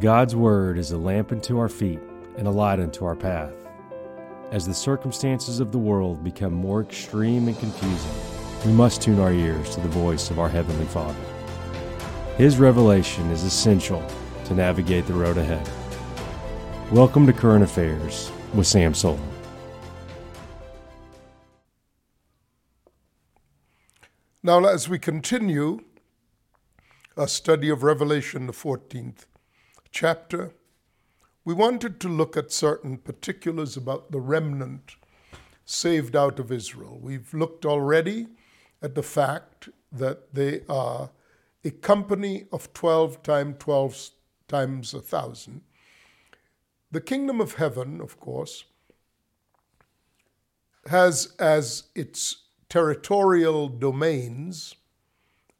God's Word is a lamp unto our feet and a light unto our path. As the circumstances of the world become more extreme and confusing, we must tune our ears to the voice of our Heavenly Father. His revelation is essential to navigate the road ahead. Welcome to Current Affairs with Sam Soleyn. Now, as we continue a study of Revelation, the 14th chapter, we wanted to look at certain particulars about the remnant saved out of Israel. We've looked already at the fact that they are a company of 12 times 12 times a thousand. The kingdom of heaven, of course, has as its territorial domains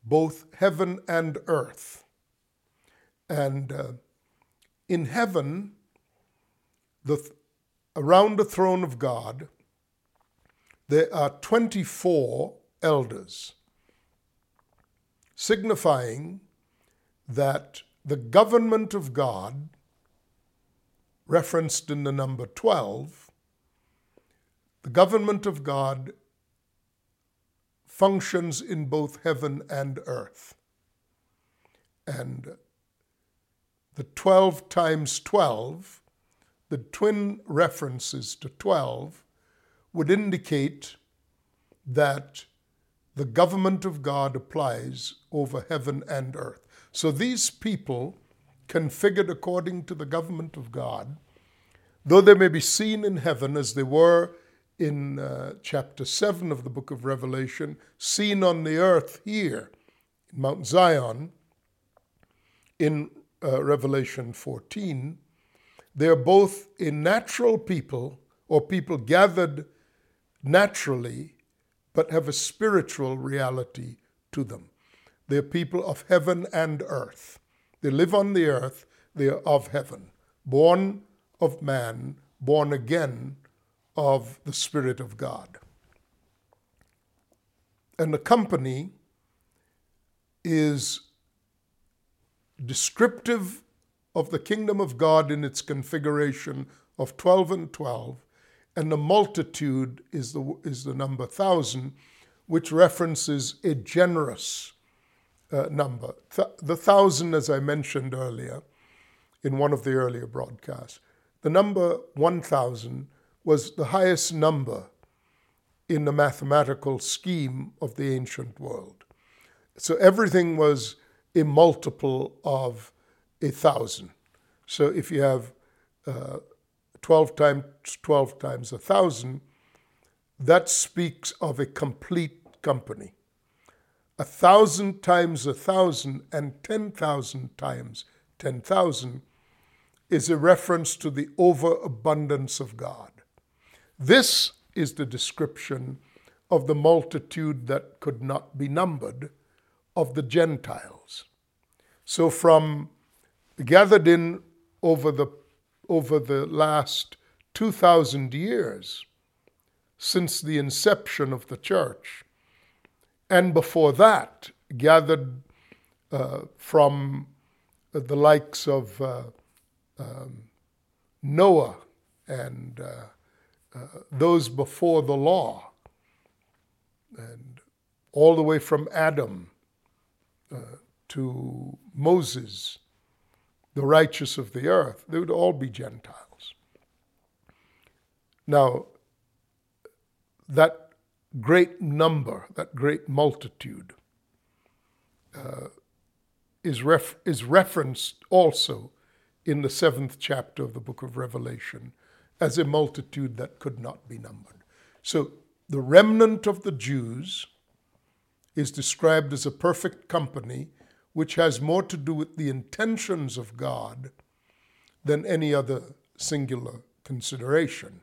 both heaven and earth. And uh, in heaven, the, around the throne of God, there are 24 elders, signifying that the government of God, referenced in the number 12, the government of God functions in both heaven and earth. And the 12 times 12, the twin references to 12, would indicate that the government of God applies over heaven and earth. So these people, configured according to the government of God, though they may be seen in heaven as they were in uh, chapter 7 of the book of Revelation, seen on the earth here in Mount Zion, in uh, Revelation 14, they're both a natural people or people gathered naturally, but have a spiritual reality to them. They're people of heaven and earth. They live on the earth, they are of heaven, born of man, born again of the Spirit of God. And the company is descriptive of the kingdom of God in its configuration of 12 and 12, and the multitude is the, is the number thousand, which references a generous uh, number. Th- the thousand, as I mentioned earlier in one of the earlier broadcasts, the number 1,000 was the highest number in the mathematical scheme of the ancient world. So everything was a multiple of a thousand. So if you have uh, 12 times 12 times a thousand, that speaks of a complete company. A thousand times a thousand and 10,000 times 10,000 is a reference to the overabundance of God. This is the description of the multitude that could not be numbered of the Gentiles. So, from gathered in over the, over the last 2,000 years since the inception of the church, and before that, gathered uh, from the likes of uh, um, Noah and uh, uh, those before the law, and all the way from Adam uh, to Moses, the righteous of the earth, they would all be Gentiles. Now, that great number, that great multitude, uh, is, ref- is referenced also in the seventh chapter of the book of Revelation as a multitude that could not be numbered. So the remnant of the Jews is described as a perfect company which has more to do with the intentions of God than any other singular consideration.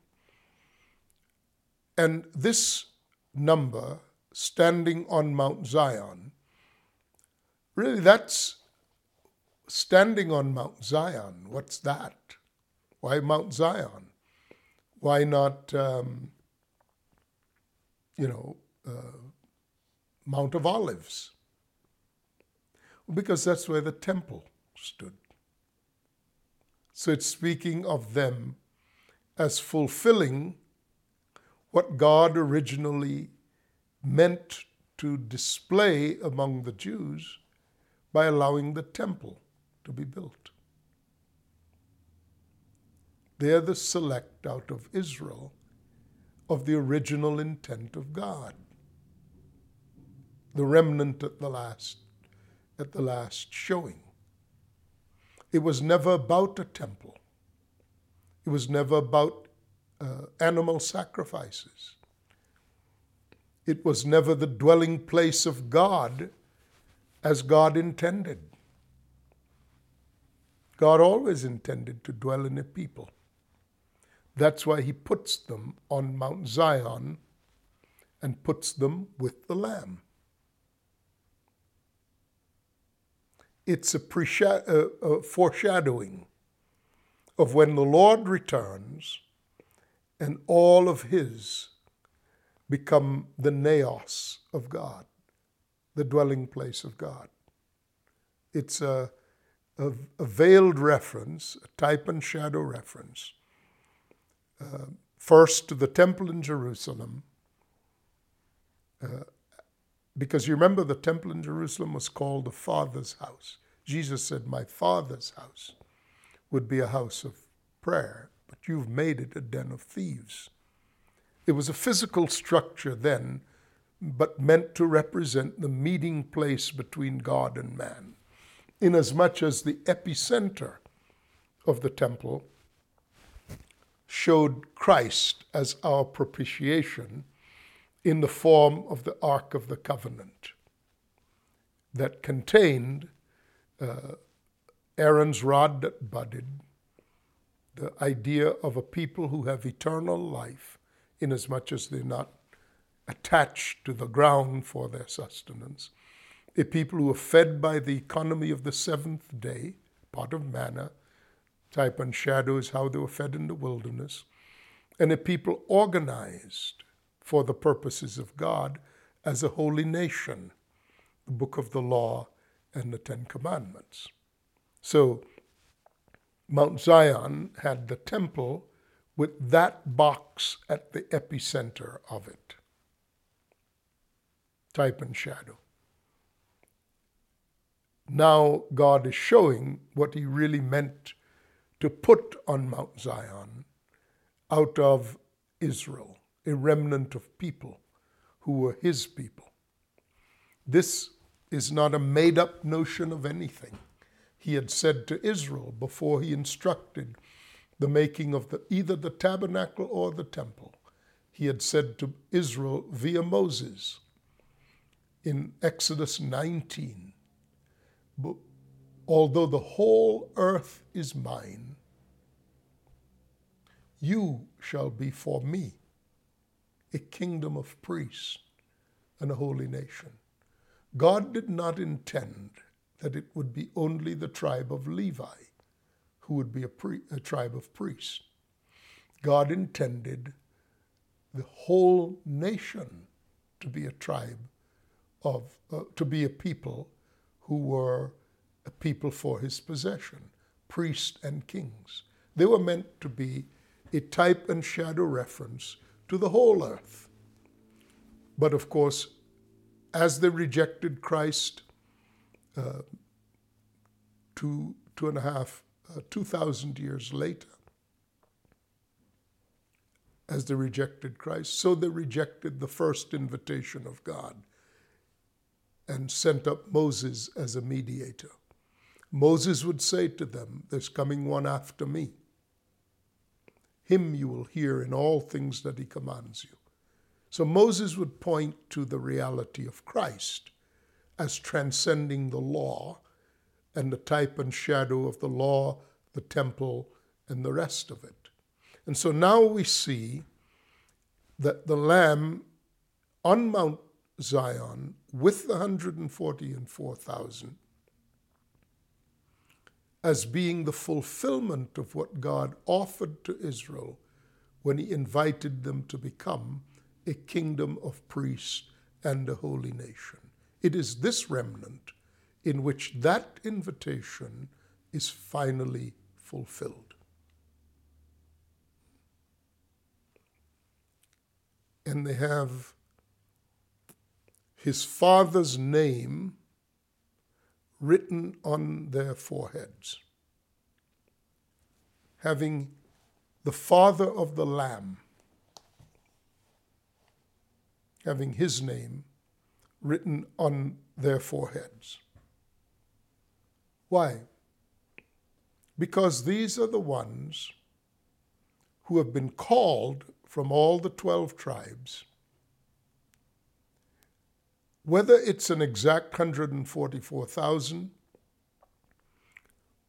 And this number, standing on Mount Zion, really that's standing on Mount Zion. What's that? Why Mount Zion? Why not, um, you know, uh, Mount of Olives? Because that's where the temple stood. So it's speaking of them as fulfilling what God originally meant to display among the Jews by allowing the temple to be built. They're the select out of Israel of the original intent of God. The remnant at the last at the last showing. It was never about a temple. It was never about uh, animal sacrifices. It was never the dwelling place of God as God intended. God always intended to dwell in a people. That's why he puts them on Mount Zion and puts them with the Lamb. It's a, a, foreshadowing of when the Lord returns and all of his become the naos of God, the dwelling place of God. It's a, a, a veiled reference, a type and shadow reference uh, first to the temple in Jerusalem, uh, because you remember the temple in Jerusalem was called the Father's house. Jesus said, My Father's house would be a house of prayer, but you've made it a den of thieves. It was a physical structure then, but meant to represent the meeting place between God and man, inasmuch as the epicenter of the temple showed Christ as our propitiation in the form of the Ark of the Covenant that contained uh, Aaron's rod that budded, the idea of a people who have eternal life, inasmuch as they're not attached to the ground for their sustenance, a people who are fed by the economy of the seventh day, pot of manna, type and shadow is how they were fed in the wilderness, and a people organized for the purposes of God as a holy nation, the book of the law and the Ten Commandments. So Mount Zion had the temple with that box at the epicenter of it. Type and shadow. Now God is showing what he really meant to put on Mount Zion out of Israel, a remnant of people who were his people. This is not a made up notion of anything. He had said to Israel before he instructed the making of the, either the tabernacle or the temple. He had said to Israel via Moses in Exodus 19 although the whole earth is mine, you shall be for me a kingdom of priests and a holy nation. God did not intend that it would be only the tribe of Levi who would be a, a tribe of priests. God intended the whole nation to be a tribe of, uh, to be a people who were a people for his possession, priests and kings. They were meant to be a type and shadow reference to the whole earth. But of course, as they rejected Christ uh, two, two and a half, uh, two thousand years later, as they rejected Christ, so they rejected the first invitation of God and sent up Moses as a mediator. Moses would say to them, There's coming one after me. Him you will hear in all things that he commands you. So Moses would point to the reality of Christ as transcending the law and the type and shadow of the law, the temple, and the rest of it. And so now we see that the Lamb on Mount Zion with the 140 and 4,000 as being the fulfillment of what God offered to Israel when He invited them to become a kingdom of priests and a holy nation. It is this remnant in which that invitation is finally fulfilled. And they have his father's name written on their foreheads, having the father of the Lamb, having his name written on their foreheads. Why? Because these are the ones who have been called from all the 12 tribes. Whether it's an exact 144,000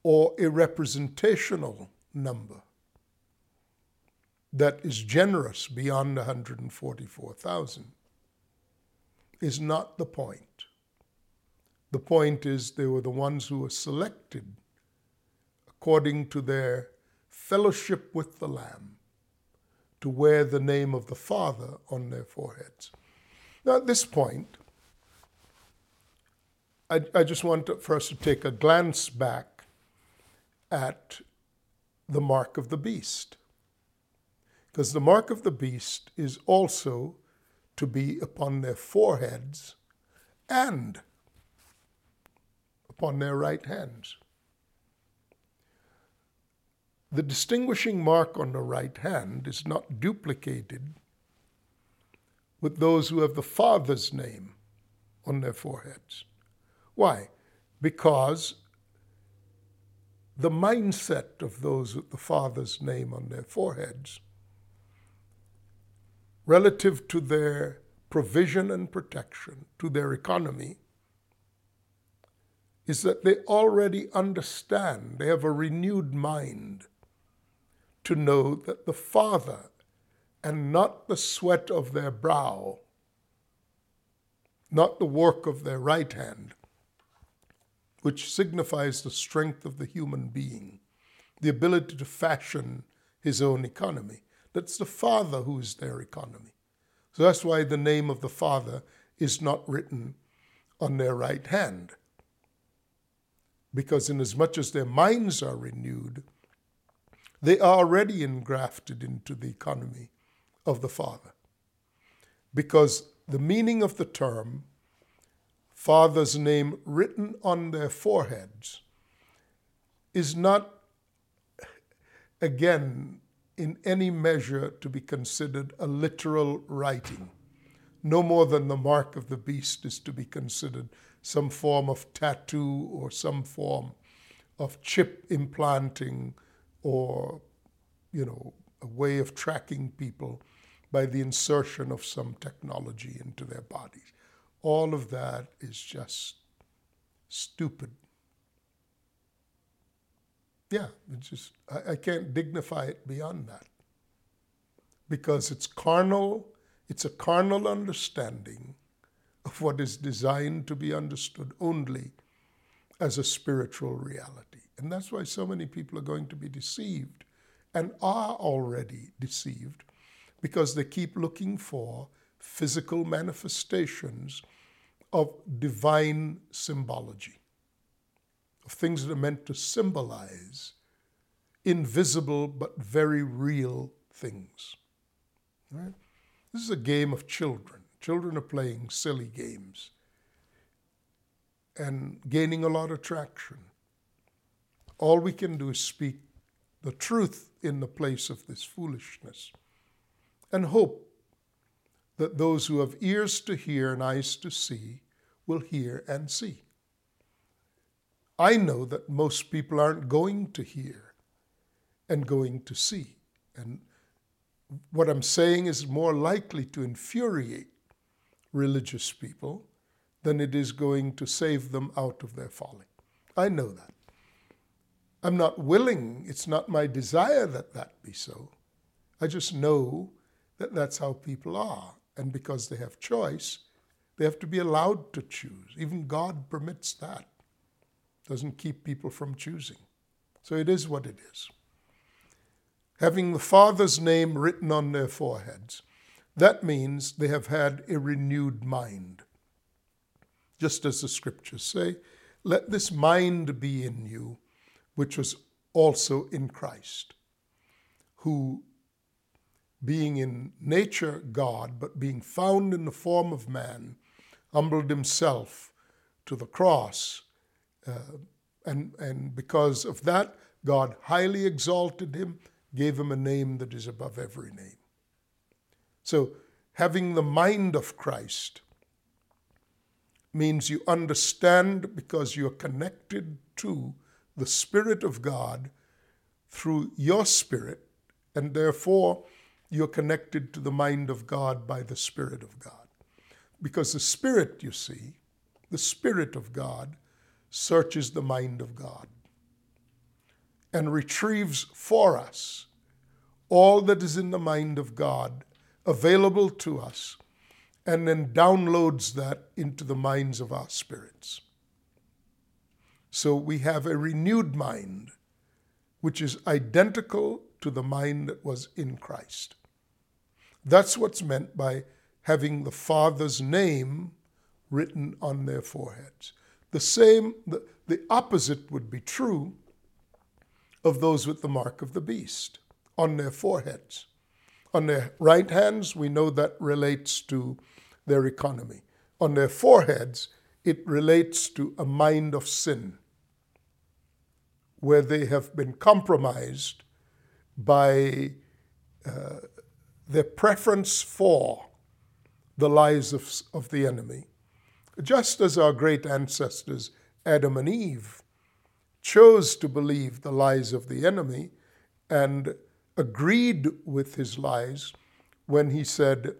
or a representational number that is generous beyond 144,000 is not the point. The point is they were the ones who were selected according to their fellowship with the Lamb to wear the name of the Father on their foreheads. Now, at this point, I, I just want to, for us to take a glance back at the mark of the beast. Because the mark of the beast is also to be upon their foreheads and upon their right hands. The distinguishing mark on the right hand is not duplicated with those who have the Father's name on their foreheads. Why? Because the mindset of those with the Father's name on their foreheads relative to their provision and protection, to their economy, is that they already understand, they have a renewed mind to know that the Father and not the sweat of their brow, not the work of their right hand, which signifies the strength of the human being, the ability to fashion his own economy. That's the Father who is their economy. So that's why the name of the Father is not written on their right hand. Because inasmuch as their minds are renewed, they are already engrafted into the economy of the Father. Because the meaning of the term, Father's name written on their foreheads, is not, again, in any measure to be considered a literal writing, no more than the mark of the beast is to be considered some form of tattoo or some form of chip implanting or, you know, a way of tracking people by the insertion of some technology into their bodies. All of that is just stupid yeah, it's just, I, I can't dignify it beyond that. Because it's carnal, it's a carnal understanding of what is designed to be understood only as a spiritual reality. And that's why so many people are going to be deceived and are already deceived because they keep looking for physical manifestations of divine symbology of things that are meant to symbolize invisible but very real things. Right? This is a game of children. Children are playing silly games and gaining a lot of traction. All we can do is speak the truth in the place of this foolishness and hope that those who have ears to hear and eyes to see will hear and see. I know that most people aren't going to hear and going to see. And what I'm saying is more likely to infuriate religious people than it is going to save them out of their folly. I know that. I'm not willing, it's not my desire that that be so. I just know that that's how people are. And because they have choice, they have to be allowed to choose. Even God permits that doesn't keep people from choosing. So it is what it is. Having the Father's name written on their foreheads, that means they have had a renewed mind. Just as the scriptures say, let this mind be in you, which was also in Christ, who being in nature God, but being found in the form of man, humbled himself to the cross. Uh, and, and because of that, God highly exalted him, gave him a name that is above every name. So, having the mind of Christ means you understand because you're connected to the Spirit of God through your spirit, and therefore you're connected to the mind of God by the Spirit of God. Because the Spirit, you see, the Spirit of God, searches the mind of God and retrieves for us all that is in the mind of God available to us and then downloads that into the minds of our spirits. So we have a renewed mind, which is identical to the mind that was in Christ. That's what's meant by having the Father's name written on their foreheads. The same, the, the opposite would be true of those with the mark of the beast on their foreheads. On their right hands, we know that relates to their economy. On their foreheads, it relates to a mind of sin, where they have been compromised by uh, their preference for the lies of, of the enemy, just as our great ancestors, Adam and Eve, chose to believe the lies of the enemy and agreed with his lies when he said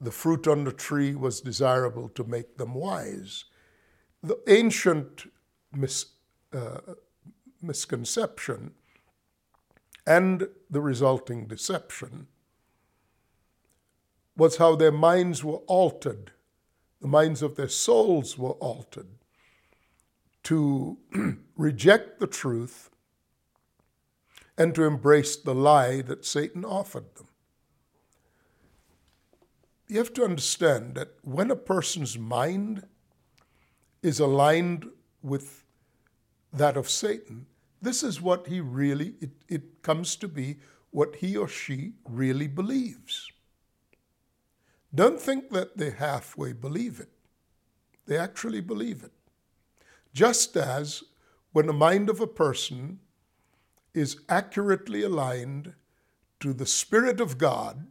the fruit on the tree was desirable to make them wise. The ancient mis, uh, misconception and the resulting deception was how their minds were altered, the minds of their souls were altered to reject the truth and to embrace the lie that Satan offered them. You have to understand that when a person's mind is aligned with that of Satan, this is what he really, it, it comes to be what he or she really believes. Don't think that they halfway believe it. They actually believe it. Just as when the mind of a person is accurately aligned to the Spirit of God,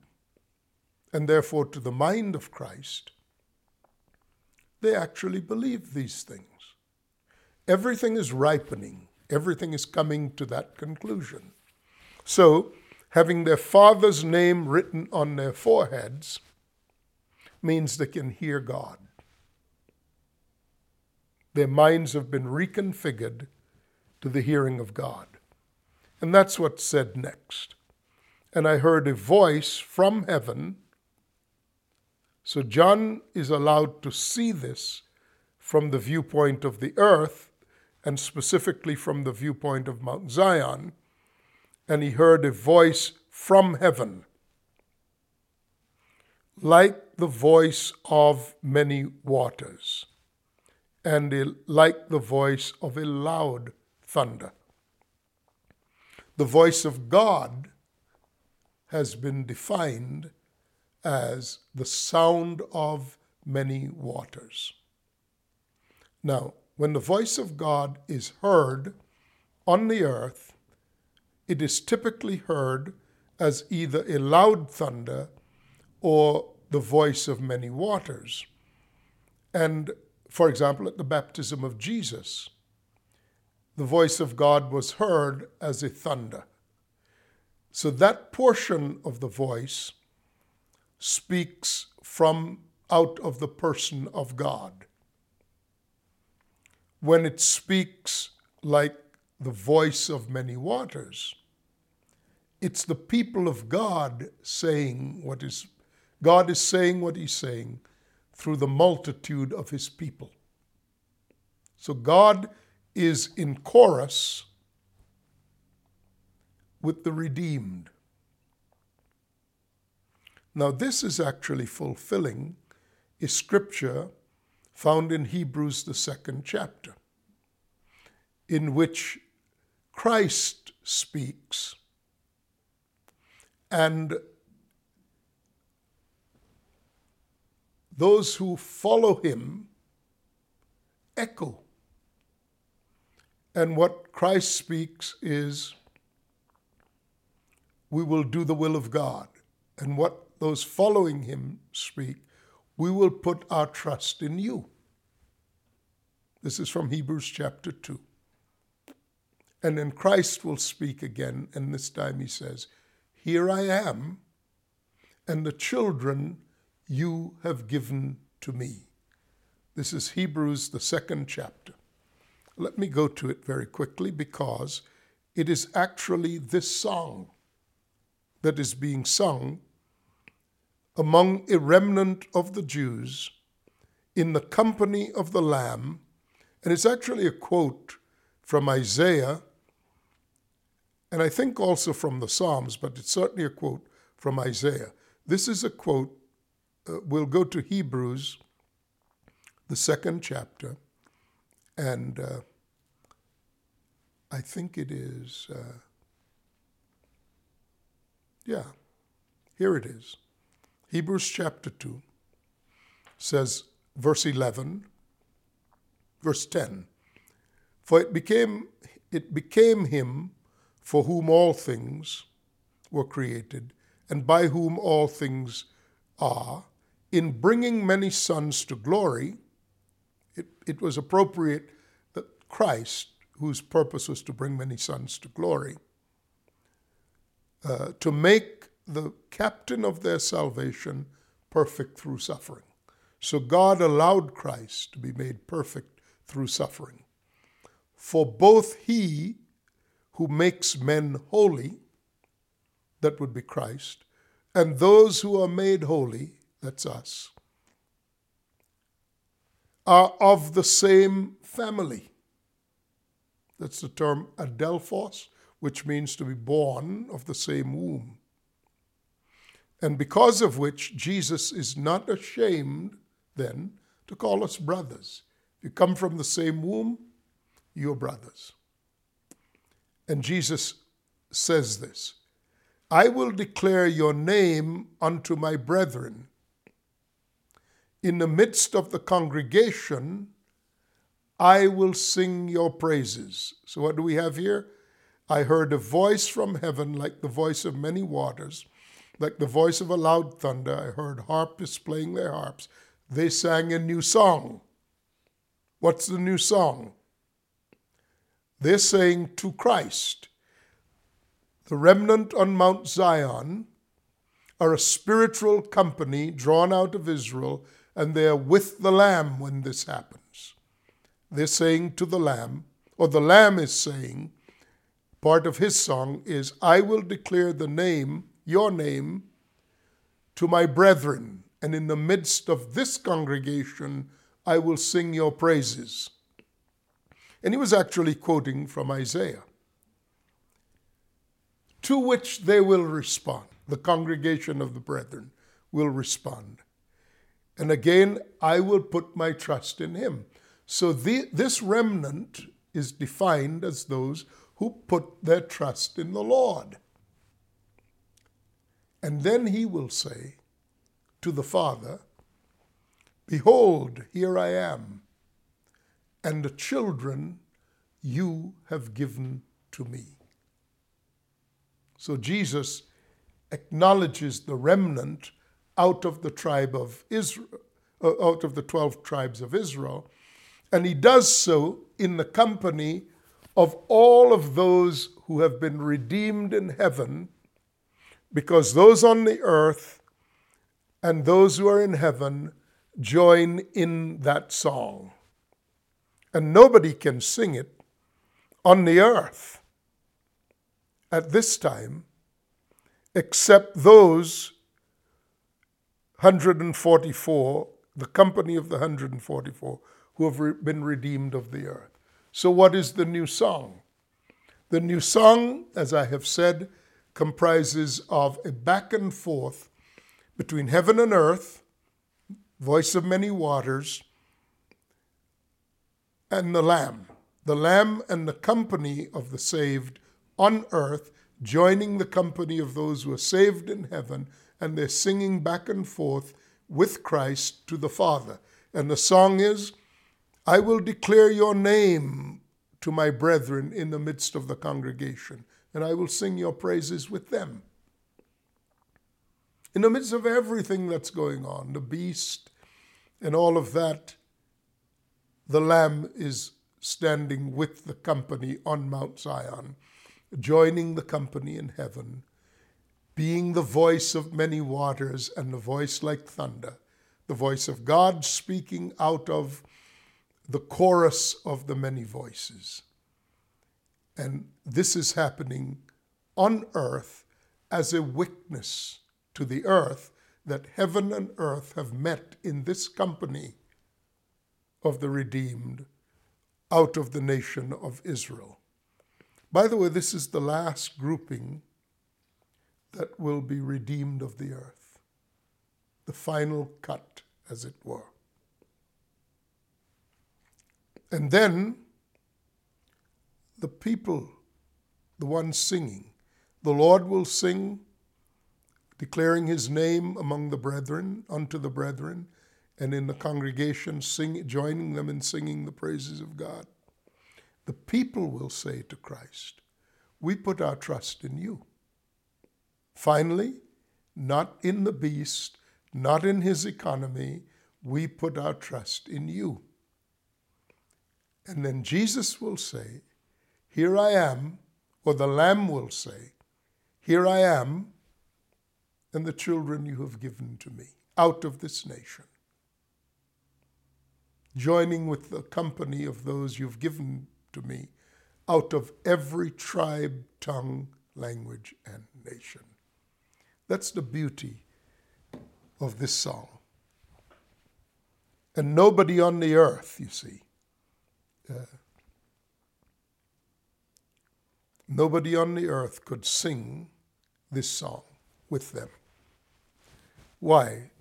and therefore to the mind of Christ, they actually believe these things. Everything is ripening Everything is coming to that conclusion. So, having their father's name written on their foreheads means they can hear God. Their minds have been reconfigured to the hearing of God. And that's what's said next. And I heard a voice from heaven. So John is allowed to see this from the viewpoint of the earth and specifically from the viewpoint of Mount Zion, and he heard a voice from heaven, like the voice of many waters, and like the voice of a loud thunder. The voice of God has been defined as the sound of many waters. Now, when the voice of God is heard on the earth, it is typically heard as either a loud thunder or the voice of many waters. And for example, at the baptism of Jesus, the voice of God was heard as a thunder. So that portion of the voice speaks from out of the person of God when it speaks like the voice of many waters. It's the people of God saying what is, God is saying what He's saying through the multitude of His people. So God is in chorus with the redeemed. Now, this is actually fulfilling a scripture found in Hebrews, the second chapter, in which Christ speaks and those who follow him echo. And what Christ speaks is, we will do the will of God. And what those following him speak, we will put our trust in you. This is from Hebrews chapter 2. And then Christ will speak again, and this time he says, Here I am, and the children you have given to me. This is Hebrews, the second chapter. Let me go to it very quickly because it is actually this song that is being sung among a remnant of the Jews in the company of the Lamb. And it's actually a quote from Isaiah, and I think also from the Psalms, but it's certainly a quote from Isaiah. This is a quote. Uh, we'll go to Hebrews, the second chapter, and uh, I think it is. Uh, yeah, here it is. Hebrews chapter 2 says, verse 11, verse 10 For it became, it became him for whom all things were created, and by whom all things are, in bringing many sons to glory, it, it was appropriate that Christ, whose purpose was to bring many sons to glory, uh, to make the captain of their salvation perfect through suffering. So God allowed Christ to be made perfect through suffering. For both he who makes men holy, that would be Christ, and those who are made holy, that's us, are of the same family. That's the term adelphos, which means to be born of the same womb. And because of which Jesus is not ashamed then to call us brothers. You come from the same womb, you're brothers. And Jesus says this I will declare your name unto my brethren. In the midst of the congregation, I will sing your praises. So, what do we have here? I heard a voice from heaven like the voice of many waters, like the voice of a loud thunder. I heard harpists playing their harps. They sang a new song. What's the new song? They're saying to Christ, the remnant on Mount Zion are a spiritual company drawn out of Israel, and they are with the Lamb when this happens. They're saying to the Lamb, or the Lamb is saying, part of his song is, I will declare the name, your name, to my brethren, and in the midst of this congregation, I will sing your praises. And he was actually quoting from Isaiah. To which they will respond. The congregation of the brethren will respond. And again, I will put my trust in him. So the, this remnant is defined as those who put their trust in the Lord. And then he will say to the Father, Behold, here I am, and the children you have given to me. So Jesus acknowledges the remnant out of the tribe of Israel, uh, out of the 12 tribes of Israel, and he does so in the company of all of those who have been redeemed in heaven, because those on the earth and those who are in heaven join in that song. And nobody can sing it on the earth at this time except those 144, the company of the 144 who have been redeemed of the earth. So, what is the new song? The new song, as I have said, comprises of a back and forth between heaven and earth, voice of many waters, and the Lamb. The Lamb and the company of the saved on earth joining the company of those who are saved in heaven, and they're singing back and forth with Christ to the Father. And the song is, I will declare your name to my brethren in the midst of the congregation, and I will sing your praises with them. In the midst of everything that's going on, the beast and all of that, the Lamb is standing with the company on Mount Zion, joining the company in heaven, being the voice of many waters and the voice like thunder, the voice of God speaking out of the chorus of the many voices. And this is happening on earth as a witness to the earth that heaven and earth have met in this company of the redeemed out of the nation of Israel. By the way, this is the last grouping that will be redeemed of the earth, the final cut, as it were. And then the people, the ones singing, the Lord will sing, declaring his name among the brethren, unto the brethren, and in the congregation, sing, joining them in singing the praises of God. The people will say to Christ, We put our trust in you. Finally, not in the beast, not in his economy, we put our trust in you. And then Jesus will say, Here I am, or the Lamb will say, Here I am, and the children you have given to me out of this nation joining with the company of those you've given to me out of every tribe, tongue, language, and nation. That's the beauty of this song. And nobody on the earth, you see, uh, nobody on the earth could sing this song with them. Why?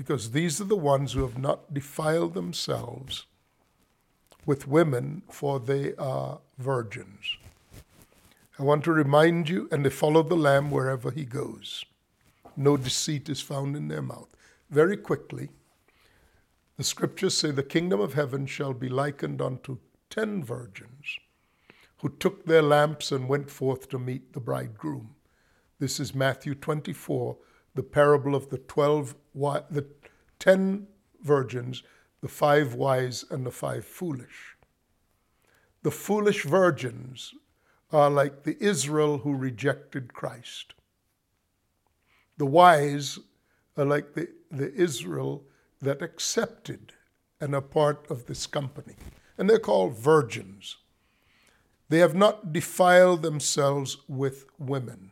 because these are the ones who have not defiled themselves with women, for they are virgins. I want to remind you, and they follow the Lamb wherever he goes. No deceit is found in their mouth. Very quickly, the scriptures say the kingdom of heaven shall be likened unto ten virgins who took their lamps and went forth to meet the bridegroom. This is Matthew 24, the parable of the 12, the 10 virgins, the five wise and the five foolish. The foolish virgins are like the Israel who rejected Christ. The wise are like the, the Israel that accepted and are part of this company. And they're called virgins. They have not defiled themselves with women.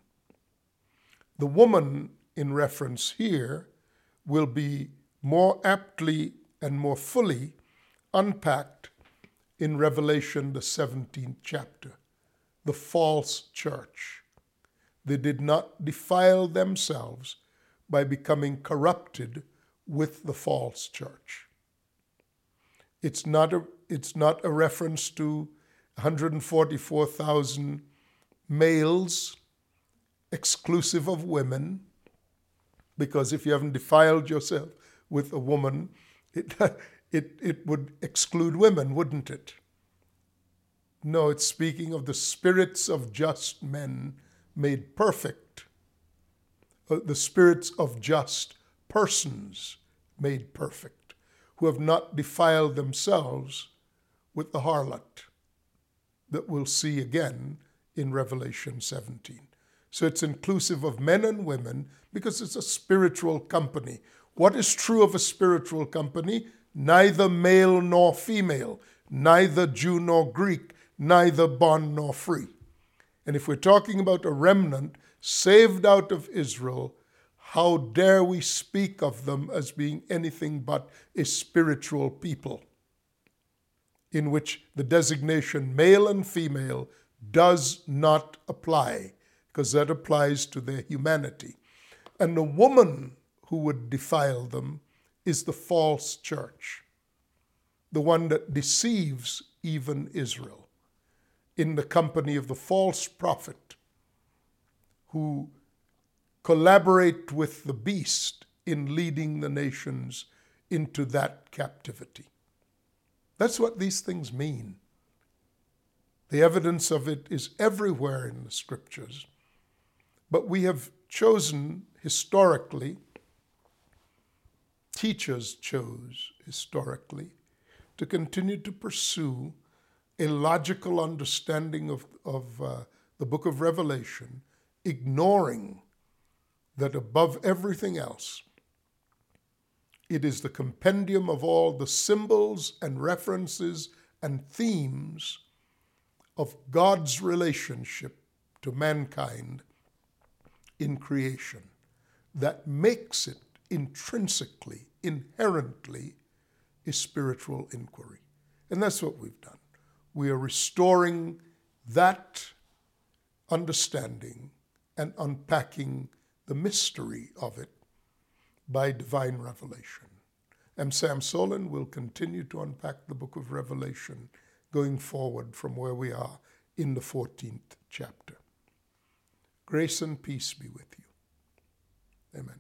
The woman in reference here will be more aptly and more fully unpacked in Revelation, the 17th chapter. The false church. They did not defile themselves by becoming corrupted with the false church. It's not a, it's not a reference to 144,000 males exclusive of women, because if you haven't defiled yourself with a woman, it, it, it would exclude women, wouldn't it? No, it's speaking of the spirits of just men made perfect, uh, the spirits of just persons made perfect, who have not defiled themselves with the harlot that we'll see again in Revelation 17. So it's inclusive of men and women because it's a spiritual company. What is true of a spiritual company? Neither male nor female, neither Jew nor Greek, neither bond nor free. And if we're talking about a remnant saved out of Israel, how dare we speak of them as being anything but a spiritual people, in which the designation male and female does not apply because that applies to their humanity. And the woman who would defile them is the false church, the one that deceives even Israel in the company of the false prophet who collaborate with the beast in leading the nations into that captivity. That's what these things mean. The evidence of it is everywhere in the scriptures. But we have chosen historically, teachers chose historically, to continue to pursue a logical understanding of, of uh, the book of Revelation, ignoring that above everything else, it is the compendium of all the symbols and references and themes of God's relationship to mankind in creation that makes it intrinsically, inherently, a spiritual inquiry. And that's what we've done. We are restoring that understanding and unpacking the mystery of it by divine revelation. And Sam Soleyn will continue to unpack the book of Revelation going forward from where we are in the 14th chapter. Grace and peace be with you. Amen.